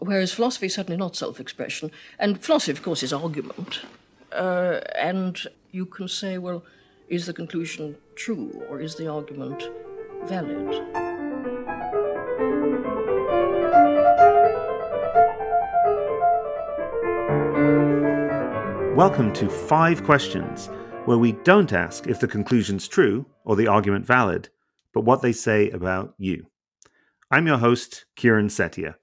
whereas philosophy is certainly not self expression. And philosophy, of course, is argument. Uh, and you can say, well, is the conclusion true or is the argument valid? Welcome to Five Questions, where we don't ask if the conclusion's true or the argument valid, but what they say about you. I'm your host, Kieran Setiya.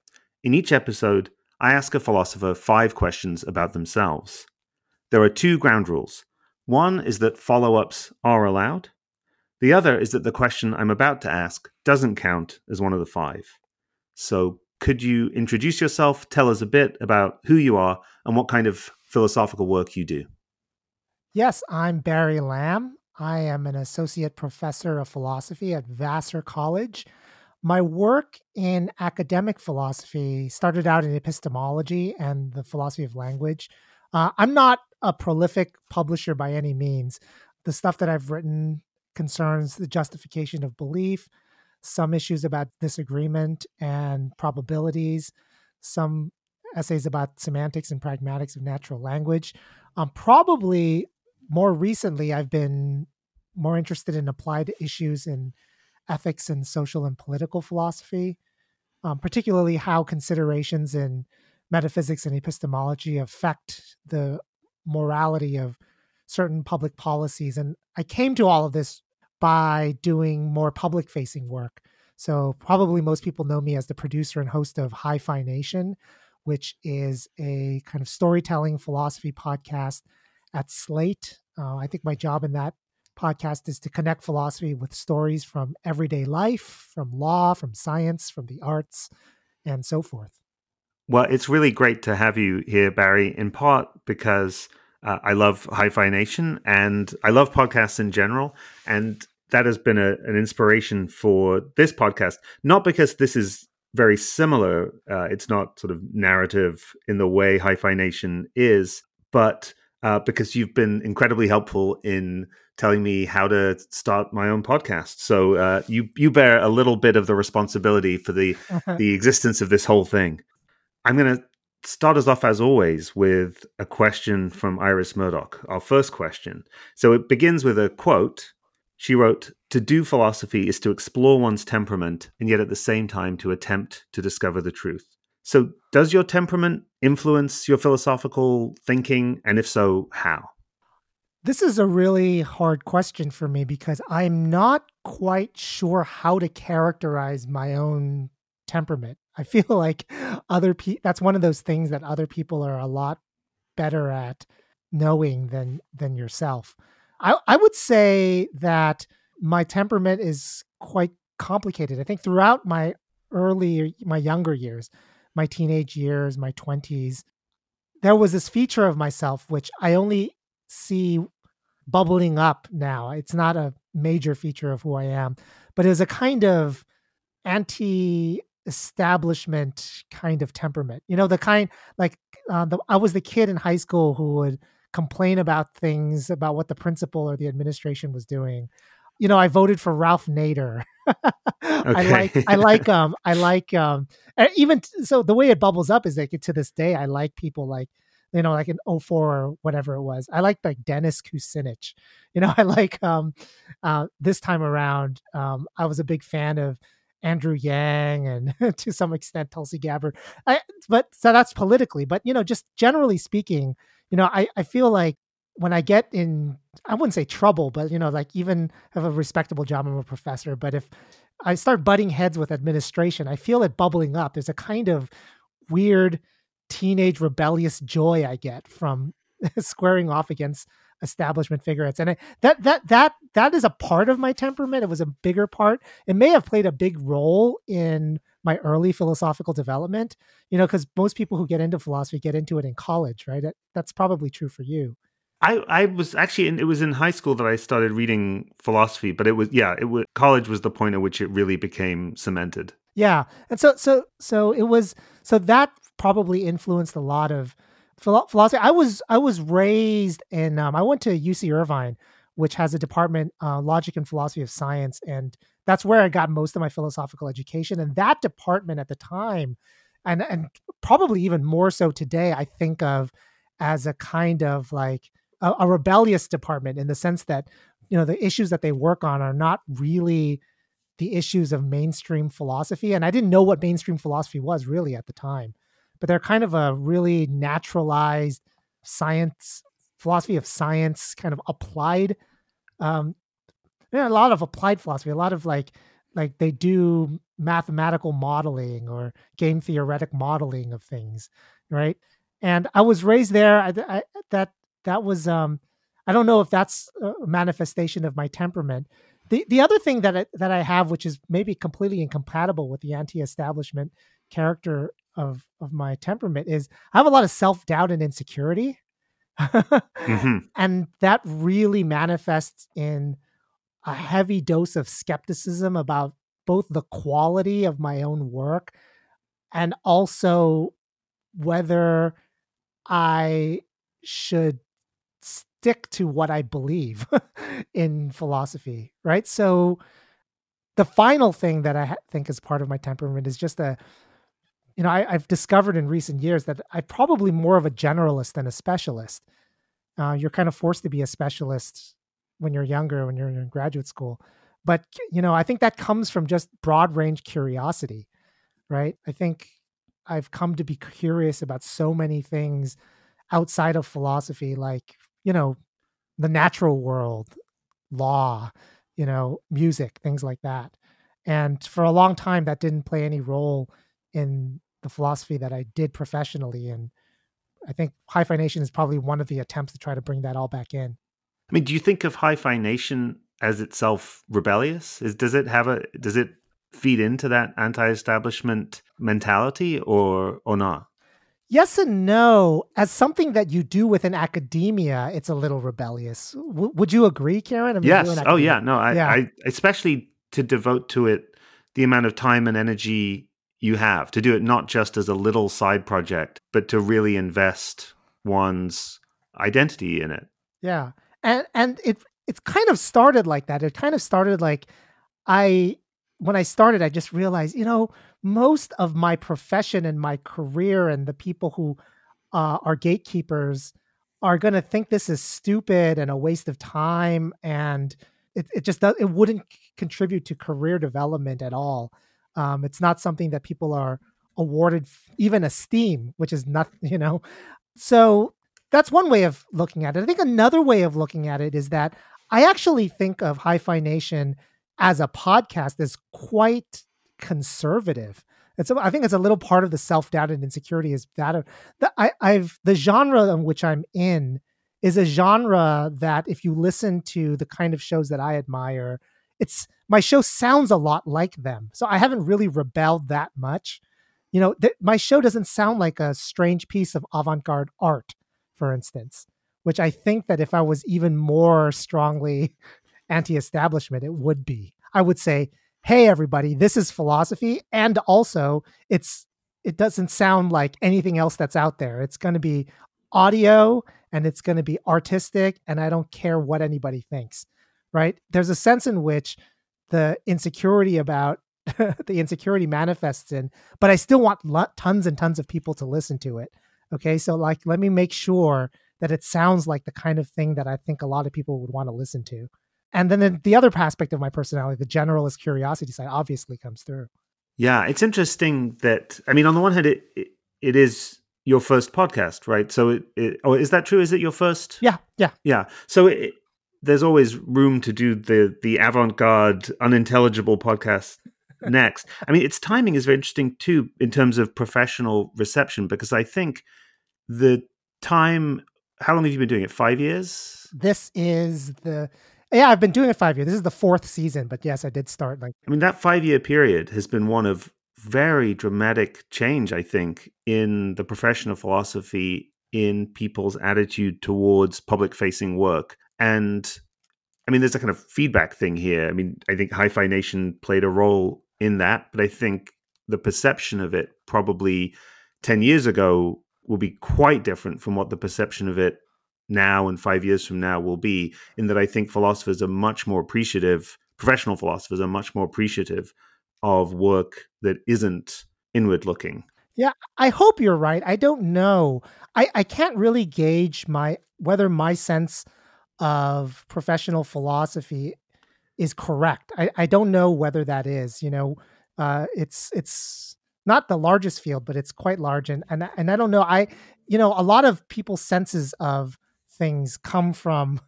In each episode, I ask a philosopher five questions about themselves. There are two ground rules. One is that follow ups are allowed. The other is that the question I'm about to ask doesn't count as one of the five. So, could you introduce yourself, tell us a bit about who you are, and what kind of philosophical work you do? Yes, I'm Barry Lam. I am an associate professor of philosophy at Vassar College my work in academic philosophy started out in epistemology and the philosophy of language. Uh, I'm not a prolific publisher by any means. The stuff that I've written concerns the justification of belief, some issues about disagreement and probabilities, some essays about semantics and pragmatics of natural language. Um, probably more recently, I've been more interested in applied issues in ethics and social and political philosophy, um, particularly how considerations in metaphysics and epistemology affect the morality of certain public policies. And I came to all of this by doing more public facing work. So, probably most people know me as the producer and host of Hi-Phi Nation, which is a kind of storytelling philosophy podcast at Slate. Uh, I think my job in that podcast is to connect philosophy with stories from everyday life, from law, from science, from the arts, and so forth. Well, it's really great to have you here, Barry, in part because uh, I love Hi-Phi Nation and I love podcasts in general. And that has been a, an inspiration for this podcast, not because this is very similar. Uh, it's not sort of narrative in the way Hi-Phi Nation is, but uh, because you've been incredibly helpful in telling me how to start my own podcast. So uh, you you bear a little bit of the responsibility for the the existence of this whole thing. I'm going to start us off as always with a question from Iris Murdoch. Our first question. So it begins with a quote. She wrote, "To do philosophy is to explore one's temperament and yet at the same time to attempt to discover the truth." So, does your temperament influence your philosophical thinking? And if so, how? This is a really hard question for me because I'm not quite sure how to characterize my own temperament. I feel like other people, that's one of those things that other people are a lot better at knowing than than yourself. I, I would say that my temperament is quite complicated. I think throughout my early, my younger years, my teenage years, my 20s, there was this feature of myself which I only see bubbling up now. It's not a major feature of who I am, but it was a kind of anti establishment kind of temperament. You know, the kind like uh, the, I was the kid in high school who would complain about things about what the principal or the administration was doing. You know, I voted for Ralph Nader. I like I like um I like um even so the way it bubbles up is like to this day I like people like you know like in 04 or whatever it was I like like Dennis Kucinich you know I like um uh this time around um I was a big fan of Andrew Yang and to some extent Tulsi Gabbard I, but so that's politically but you know just generally speaking you know I I feel like when I get in, I wouldn't say trouble, but you know, like even have a respectable job, I'm a professor. But if I start butting heads with administration, I feel it bubbling up. There's a kind of weird teenage rebellious joy I get from squaring off against establishment figureheads and I, that that that that is a part of my temperament it was a bigger part it may have played a big role in my early philosophical development you know because most people who get into philosophy get into it in college right that's probably true for you I, I was actually in, it was in high school that I started reading philosophy, but it was yeah, it was college was the point at which it really became cemented. Yeah, and so so so it was so that probably influenced a lot of philosophy. I was I was raised in um, I went to UC Irvine, which has a department uh, logic and philosophy of science, and that's where I got most of my philosophical education. And that department at the time and and probably even more so today, I think of as a kind of like a, a rebellious department in the sense that you know the issues that they work on are not really the issues of mainstream philosophy and i didn't know what mainstream philosophy was really at the time but they're kind of a really naturalized science philosophy of science kind of applied um yeah, a lot of applied philosophy a lot of like like they do mathematical modeling or game theoretic modeling of things right? And i was raised there I, I, that that was um i don't know if that's a manifestation of my temperament the the other thing that I, that I have, which is maybe completely incompatible with the anti-establishment character of of my temperament, is I have a lot of self doubt and insecurity, mm-hmm. and that really manifests in a heavy dose of skepticism about both the quality of my own work and also whether I should stick to what I believe in philosophy, right? So the final thing that I think is part of my temperament is just a, you know, I, have discovered in recent years that I'm probably more of a generalist than a specialist. Uh, you're kind of forced to be a specialist when you're younger, when you're in graduate school. But, you know, I think that comes from just broad range curiosity, right? I think I've come to be curious about so many things outside of philosophy, like you know, the natural world, law, you know, music, things like that. And for a long time, that didn't play any role in the philosophy that I did professionally. And I think Hi-Phi Nation is probably one of the attempts to try to bring that all back in. I mean, do you think of Hi-Phi Nation as itself rebellious? Is does it have a does it feed into that anti-establishment mentality or or not? Yes and no. As something that you do within academia, it's a little rebellious. W- would you agree, Kieran? I mean, yes. Oh, yeah. No, I, yeah. I, especially to devote to it the amount of time and energy you have to do it not just as a little side project, but to really invest one's identity in it. Yeah, and and it it's kind of started like that. It kind of started like I when I started, I just realized, you know, most of my profession and my career and the people who uh, are gatekeepers are going to think this is stupid and a waste of time and it, it just does it wouldn't contribute to career development at all. Um, it's not something that people are awarded even esteem which is nothing, you know? So that's one way of looking at it. I think another way of looking at it is that i actually think of hi-phi nation as a podcast is quite conservative. It's I think it's a little part of the self doubt and insecurity is that the, I, I've the genre in which I'm in is a genre that if you listen to the kind of shows that I admire, it's my show sounds a lot like them. So I haven't really rebelled that much. You know, th- my show doesn't sound like a strange piece of avant-garde art, for instance, which I think that if I was even more strongly anti-establishment, it would be. I would say, "Hey, everybody, this is philosophy," and also it's it doesn't sound like anything else that's out there. It's going to be audio and it's going to be artistic, and I don't care what anybody thinks. Right? There's a sense in which the insecurity about the insecurity manifests in, but I still want lo- tons and tons of people to listen to it. Okay, so like, let me make sure that it sounds like the kind of thing that I think a lot of people would want to listen to and then the other aspect of my personality, the generalist curiosity side, obviously comes through. Yeah, it's interesting that I mean, on the one hand, it it, it is your first podcast, right? So, it, it, oh, is that true? Is it your first? Yeah, yeah, yeah. So it, there's always room to do the the avant-garde, unintelligible podcast next. I mean, its timing is very interesting too in terms of professional reception because I think the time. How long have you been doing it? Five years. This is the yeah, I've been doing it five years. This is the fourth season, but yes, I did start like. I mean, that five year period has been one of very dramatic change, I think, in the profession of philosophy, in people's attitude towards public facing work. And I mean, there's a kind of feedback thing here. I mean, I think Hi-Phi Nation played a role in that, but I think the perception of it probably 10 years ago will be quite different from what the perception of it now and five years from now will be in that I think philosophers are much more appreciative, professional philosophers are much more appreciative of work that isn't inward looking. Yeah, I hope you're right. I don't know. I, I can't really gauge my whether my sense of professional philosophy is correct. I, I don't know whether that is. You know, uh, it's it's not the largest field, but it's quite large, and and and I don't know. I you know a lot of people's senses of things come from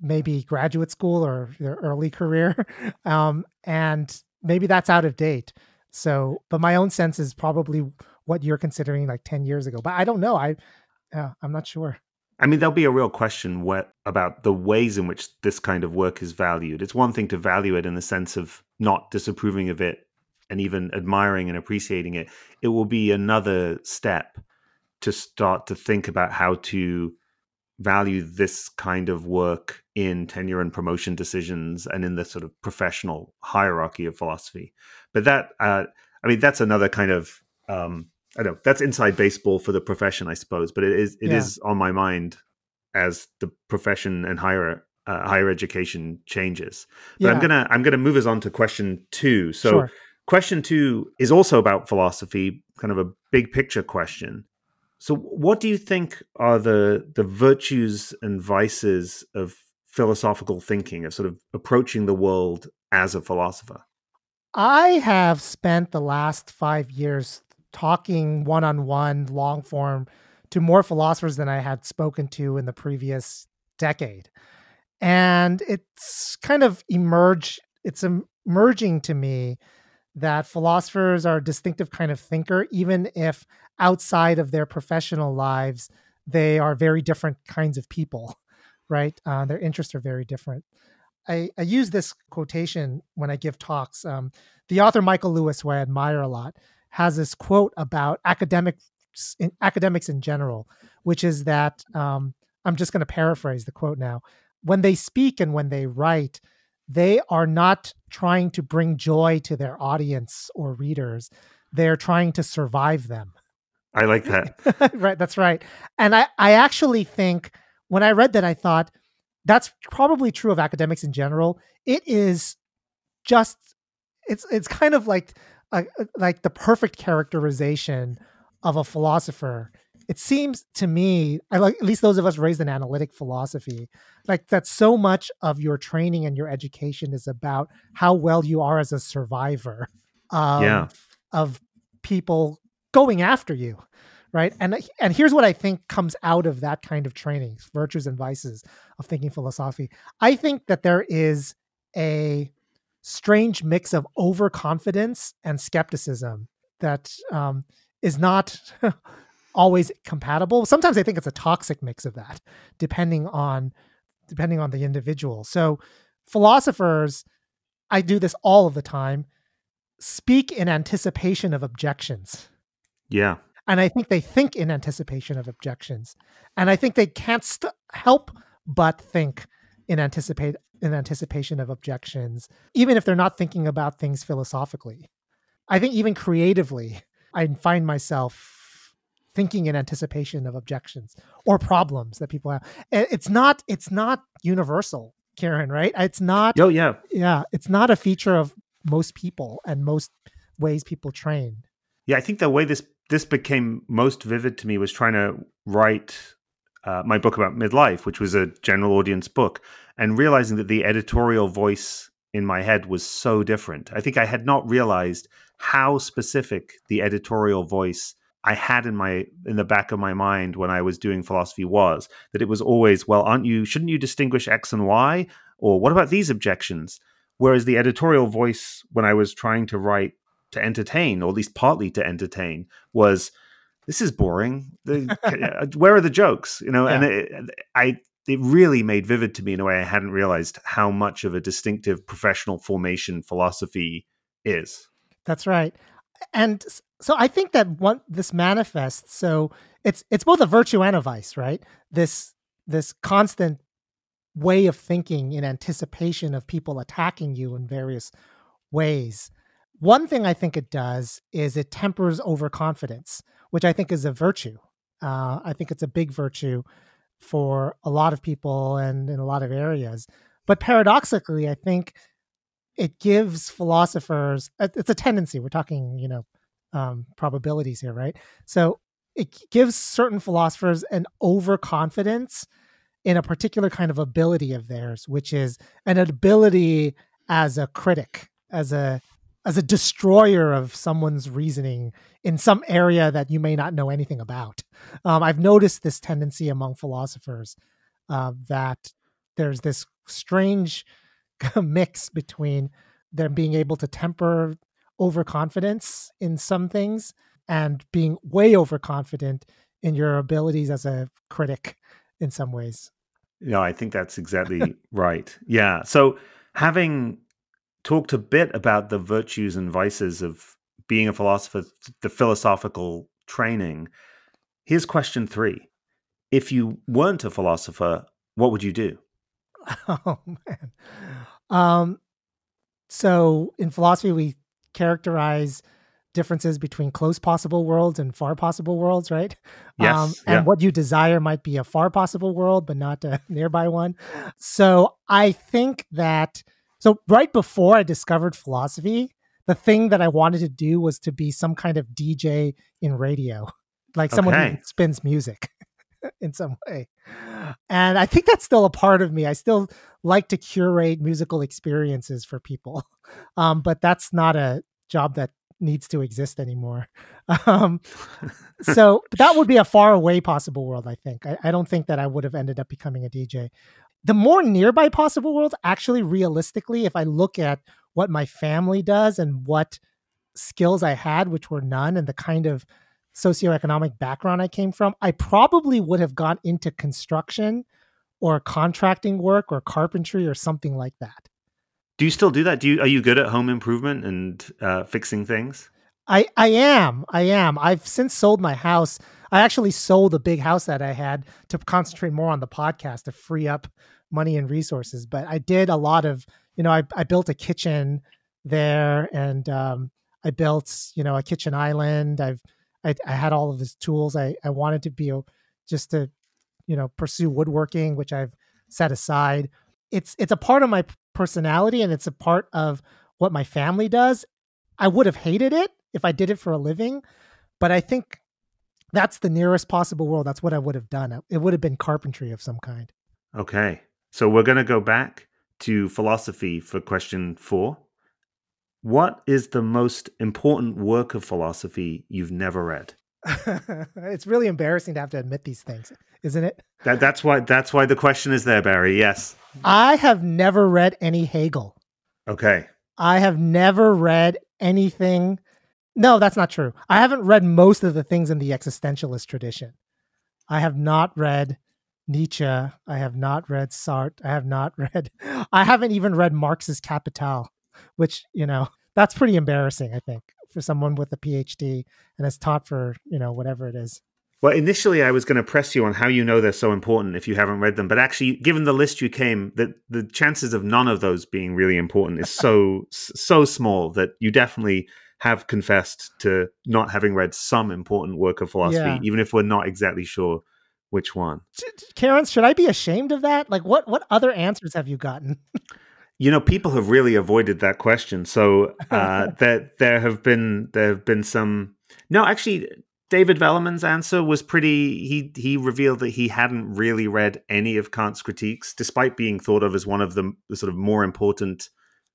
maybe graduate school or their early career, um, and maybe that's out of date. So, but my own sense is probably what you're considering like 10 years ago. But I don't know. I, uh, I'm not sure. I mean, there'll be a real question what, about the ways in which this kind of work is valued. It's one thing to value it in the sense of not disapproving of it and even admiring and appreciating it. It will be another step to start to think about how to value this kind of work in tenure and promotion decisions and in the sort of professional hierarchy of philosophy. But that, uh, I mean, that's another kind of, um, I don't know, that's inside baseball for the profession, I suppose. But it is, it yeah. is on my mind as the profession and higher uh, higher education changes. But yeah. I'm gonna I'm gonna move us on to question two. So. Sure. Question two is also about philosophy, kind of a big picture question. So, what do you think are the the virtues and vices of philosophical thinking, of sort of approaching the world as a philosopher? I have spent the last five years talking one on one, long form, to more philosophers than I had spoken to in the previous decade, and it's kind of emerged. It's emerging to me that philosophers are a distinctive kind of thinker, even if outside of their professional lives, they are very different kinds of people, right? Uh, their interests are very different. I, I, use this quotation when I give talks. Um, the author Michael Lewis, who I admire a lot, has this quote about academics in, academics in general, which is that um, I'm just going to paraphrase the quote now. When they speak and when they write, they are not trying to bring joy to their audience or readers. They're trying to survive them. I like that. right, that's right. And I, I actually think when I read that, I thought that's probably true of academics in general. It is just it's it's kind of like a, like the perfect characterization of a philosopher it seems to me, I like at least those of us raised in analytic philosophy, like that so much of your training and your education is about how well you are as a survivor of, yeah. of people going after you. Right. And and here's what I think comes out of that kind of training, virtues and vices of thinking philosophy. I think that there is a strange mix of overconfidence and skepticism that um, is not always compatible. Sometimes I think it's a toxic mix of that, depending on depending on the individual. So philosophers, I do this all of the time, speak in anticipation of objections. Yeah. And I think they think in anticipation of objections. And I think they can't st- help but think in anticipate in anticipation of objections, even if they're not thinking about things philosophically. I think even creatively, I find myself thinking in anticipation of objections or problems that people have. It's not it's not universal, Kieran, right? It's not Oh yeah. Yeah, it's not a feature of most people and most ways people train. Yeah, I think the way this this became most vivid to me was trying to write uh, my book about midlife, which was a general audience book, and realizing that the editorial voice in my head was so different. I think I had not realized how specific the editorial voice I had in my in the back of my mind when I was doing philosophy was that it was always, well, aren't you shouldn't you distinguish X and Y? Or what about these objections? Whereas the editorial voice when I was trying to write to entertain, or at least partly to entertain, was this is boring. The, uh, where are the jokes? You know, yeah. and it, I it really made vivid to me in a way I hadn't realized how much of a distinctive professional formation philosophy is. That's right and so I think that what this manifests. So it's it's both a virtue and a vice, right? This this constant way of thinking in anticipation of people attacking you in various ways. One thing I think it does is it tempers overconfidence, which I think is a virtue. Uh, I think it's a big virtue for a lot of people and in a lot of areas. But paradoxically, I think it gives philosophers it's a tendency we're talking you know um, probabilities here, right? So it gives certain philosophers an overconfidence in a particular kind of ability of theirs, which is an ability as a critic, as a as a destroyer of someone's reasoning in some area that you may not know anything about. Um, I've noticed this tendency among philosophers uh, that there's this strange mix between them being able to temper overconfidence in some things and being way overconfident in your abilities as a critic in some ways. No, I think that's exactly right. Yeah. So having talked a bit about the virtues and vices of being a philosopher, the philosophical training, here's question three. If you weren't a philosopher, what would you do? Oh man. Um so in philosophy we characterize differences between close possible worlds and far possible worlds, right? Yes. Um, and yeah. what you desire might be a far possible world, but not a nearby one. So I think that, so right before I discovered philosophy, the thing that I wanted to do was to be some kind of DJ in radio, like someone okay. who spins music in some way. And I think that's still a part of me. I still like to curate musical experiences for people. Um, but that's not a job that needs to exist anymore. Um, so that would be a far away possible world, I think. I, I, don't think that I would have ended up becoming a DJ. The more nearby possible world, actually, realistically, if I look at what my family does and what skills I had, which were none, and the kind of socioeconomic background I came from, I probably would have gone into construction or contracting work or carpentry or something like that. Do you still do that? Do you are you good at home improvement and uh, fixing things? I I am. I am. I've since sold my house. I actually sold a big house that I had to concentrate more on the podcast to free up money and resources. But I did a lot of, you know, I, I built a kitchen there and um, I built, you know, a kitchen island. I've I, I had all of these tools. I, I wanted to be just to, you know, pursue woodworking, which I've set aside. It's it's a part of my personality and it's a part of what my family does. I would have hated it if I did it for a living, but I think that's the nearest possible world. That's what I would have done. It would have been carpentry of some kind. Okay. So we're going to go back to philosophy for question four. What is the most important work of philosophy you've never read? it's really embarrassing to have to admit these things, isn't it? That, that's why that's why the question is there, Barry. Yes. I have never read any Hegel. Okay. I have never read anything. No, that's not true. I haven't read most of the things in the existentialist tradition. I have not read Nietzsche. I have not read Sartre. I have not read. I haven't even read Marx's Capital, which you know that's pretty embarrassing. I think for someone with a PhD and has taught for you know whatever it is. Well, initially I was going to press you on how you know they're so important if you haven't read them, but actually, given the list you came, that the chances of none of those being really important is so so small that you definitely have confessed to not having read some important work of philosophy, yeah. even if we're not exactly sure which one. Kieran, should I be ashamed of that? Like, what what other answers have you gotten? You know, people have really avoided that question. So uh, that there have been there have been some. No, actually, David Velleman's answer was pretty. He he revealed that he hadn't really read any of Kant's critiques, despite being thought of as one of the, the sort of more important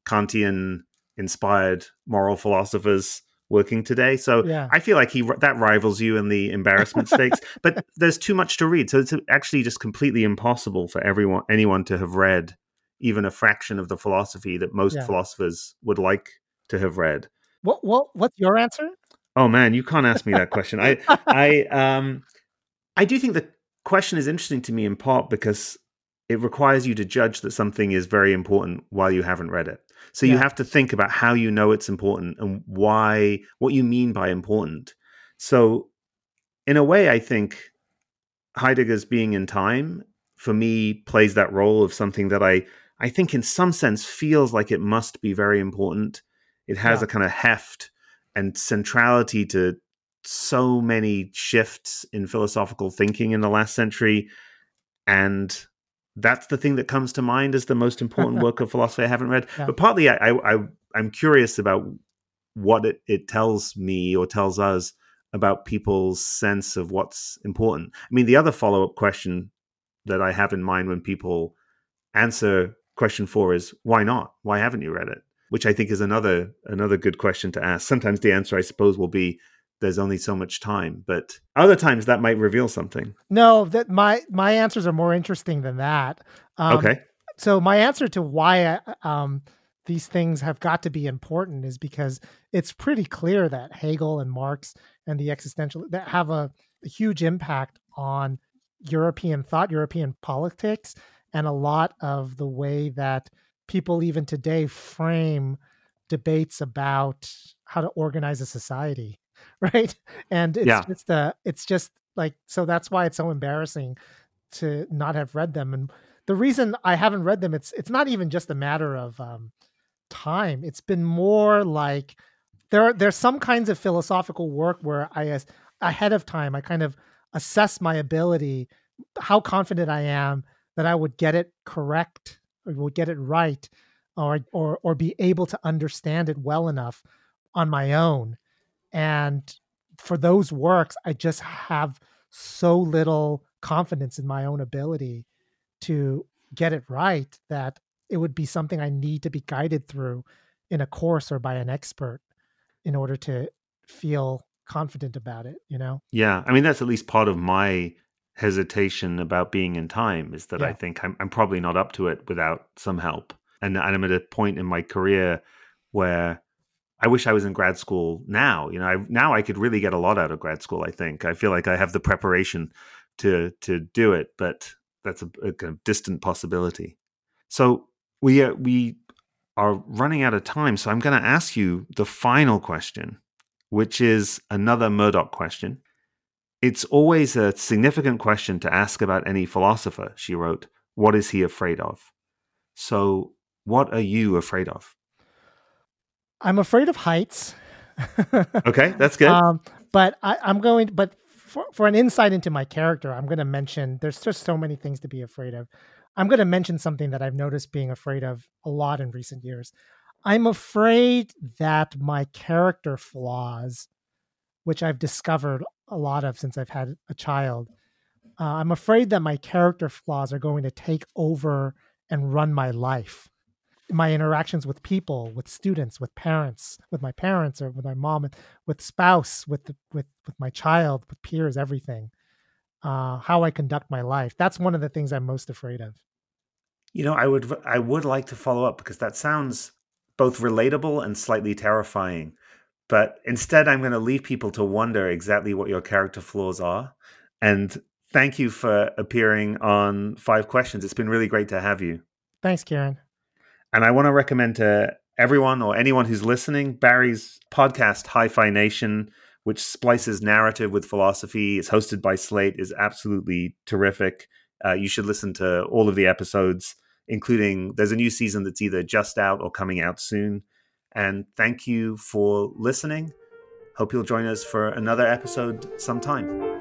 Kantian inspired moral philosophers working today. So yeah. I feel like he that rivals you in the embarrassment stakes. But there's too much to read, so it's actually just completely impossible for everyone anyone to have read even a fraction of the philosophy that most yeah. philosophers would like to have read. What what what's your answer? Oh man, you can't ask me that question. I I um I do think the question is interesting to me in part because it requires you to judge that something is very important while you haven't read it. So yeah. you have to think about how you know it's important and why what you mean by important. So in a way I think Heidegger's being in time for me plays that role of something that I I think in some sense feels like it must be very important. It has yeah. a kind of heft and centrality to so many shifts in philosophical thinking in the last century. And that's the thing that comes to mind as the most important work of philosophy I haven't read. Yeah. But partly I, I, I am curious about what it, it tells me or tells us about people's sense of what's important. I mean, the other follow up question that I have in mind when people answer question four is why not? Why haven't you read it? Which I think is another another good question to ask. Sometimes the answer, I suppose, will be there's only so much time, but other times that might reveal something. No, that my my answers are more interesting than that. Um, okay. So my answer to why um, these things have got to be important is because it's pretty clear that Hegel and Marx and the existential that have a, a huge impact on European thought, European politics, and a lot of the way that people even today frame debates about how to organize a society, right? And it's yeah. just uh, it's just like so that's why it's so embarrassing to not have read them. And the reason I haven't read them, it's it's not even just a matter of um, time. It's been more like there are there's some kinds of philosophical work where I as ahead of time I kind of assess my ability, how confident I am that I would get it correct would get it right, or or or be able to understand it well enough on my own. And for those works, I just have so little confidence in my own ability to get it right that it would be something I need to be guided through in a course or by an expert in order to feel confident about it, you know? Yeah. I mean, that's at least part of my hesitation about being in time is that yeah. I think I'm, I'm probably not up to it without some help. And, and I'm at a point in my career where I wish I was in grad school now. You know, I, now I could really get a lot out of grad school. I think I feel like I have the preparation to to do it, but that's a, a kind of distant possibility. So we uh, we are running out of time. So I'm going to ask you the final question, which is another Murdoch question. It's always a significant question to ask about any philosopher, she wrote. What is he afraid of? So, what are you afraid of? I'm afraid of heights. okay, that's good. Um, but I, am going, but for, for an insight into my character, I'm going to mention there's just so many things to be afraid of. I'm going to mention something that I've noticed being afraid of a lot in recent years. I'm afraid that my character flaws, which I've discovered a lot of since I've had a child. Uh, I'm afraid that my character flaws are going to take over and run my life. My interactions with people, with students, with parents, with my parents or with my mom, with spouse, with with with my child, with peers, everything. Uh, how I conduct my life. That's one of the things I'm most afraid of. You know, I would I would like to follow up because that sounds both relatable and slightly terrifying. But instead, I'm going to leave people to wonder exactly what your character flaws are. And thank you for appearing on Five Questions. It's been really great to have you. Thanks, Kieran. And I want to recommend to everyone or anyone who's listening Barry's podcast, Hi-Phi Nation, which splices narrative with philosophy. It's hosted by Slate, is absolutely terrific. Uh, you should listen to all of the episodes, including there's a new season that's either just out or coming out soon. And thank you for listening. Hope you'll join us for another episode sometime.